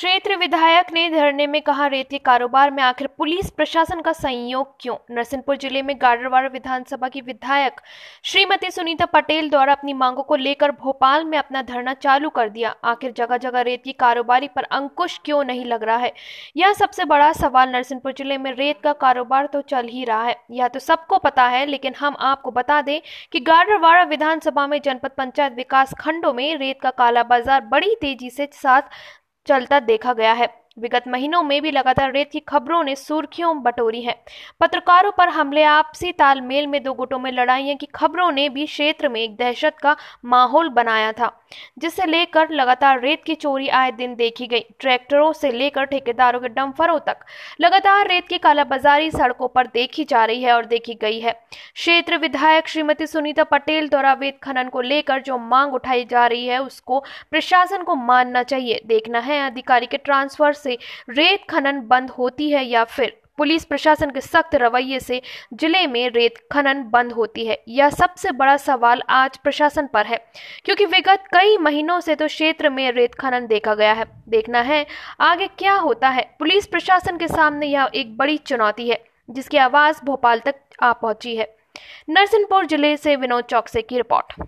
क्षेत्र विधायक ने धरने में कहा रेत के कारोबार में आखिर पुलिस प्रशासन का संयोग क्यों? नरसिंहपुर ज़िले में गाडरवाड़ा विधानसभा की विधायक श्रीमती सुनीता पटेल द्वारा अपनी मांगों को लेकर भोपाल में अपना धरना चालू कर दिया। आखिर जगह जगह रेत की कारोबारी पर अंकुश क्यों नहीं लग रहा है? यह सबसे बड़ा सवाल नरसिंहपुर ज़िले में रेत का कारोबार तो चल ही रहा है। यह तो सबको पता है, लेकिन हम आपको बता दें कि गाडरवाड़ा विधानसभा में जनपद पंचायत विकास खंडों में रेत का काला बाज़ार बड़ी तेज़ी से साथ चलता देखा गया है। विगत महीनों में भी लगातार रेत की खबरों ने सुर्खियों बटोरी है। पत्रकारों पर हमले, आपसी तालमेल में दो गुटों में लड़ाइयों की खबरों ने भी क्षेत्र में एक दहशत का माहौल बनाया था, जिसे लेकर लगातार रेत की चोरी आए दिन देखी गई। ट्रैक्टरों से लेकर ठेकेदारों के डंफरों तक लगातार रेत की कालाबाजारी सड़कों पर देखी जा रही है और देखी गई है। क्षेत्र विधायक श्रीमती सुनीता पटेल द्वारा वेद खनन को लेकर जो मांग उठाई जा रही है, उसको प्रशासन को मानना चाहिए। देखना है, अधिकारी के ट्रांसफ़र से रेत खनन बंद होती है या फिर पुलिस प्रशासन के सख्त रवैये से ज़िले में रेत खनन बंद होती है? यह सबसे बड़ा सवाल आज प्रशासन पर है, क्योंकि विगत कई महीनों से तो क्षेत्र में रेत खनन देखा गया है। देखना है, आगे क्या होता है? पुलिस प्रशासन के सामने यह एक बड़ी चुनौती है, जिसकी आवाज़ भोपाल तक आ पहुँची है। नरसिंहपुर ज़िले से विनोद चौकसे की रिपोर्ट।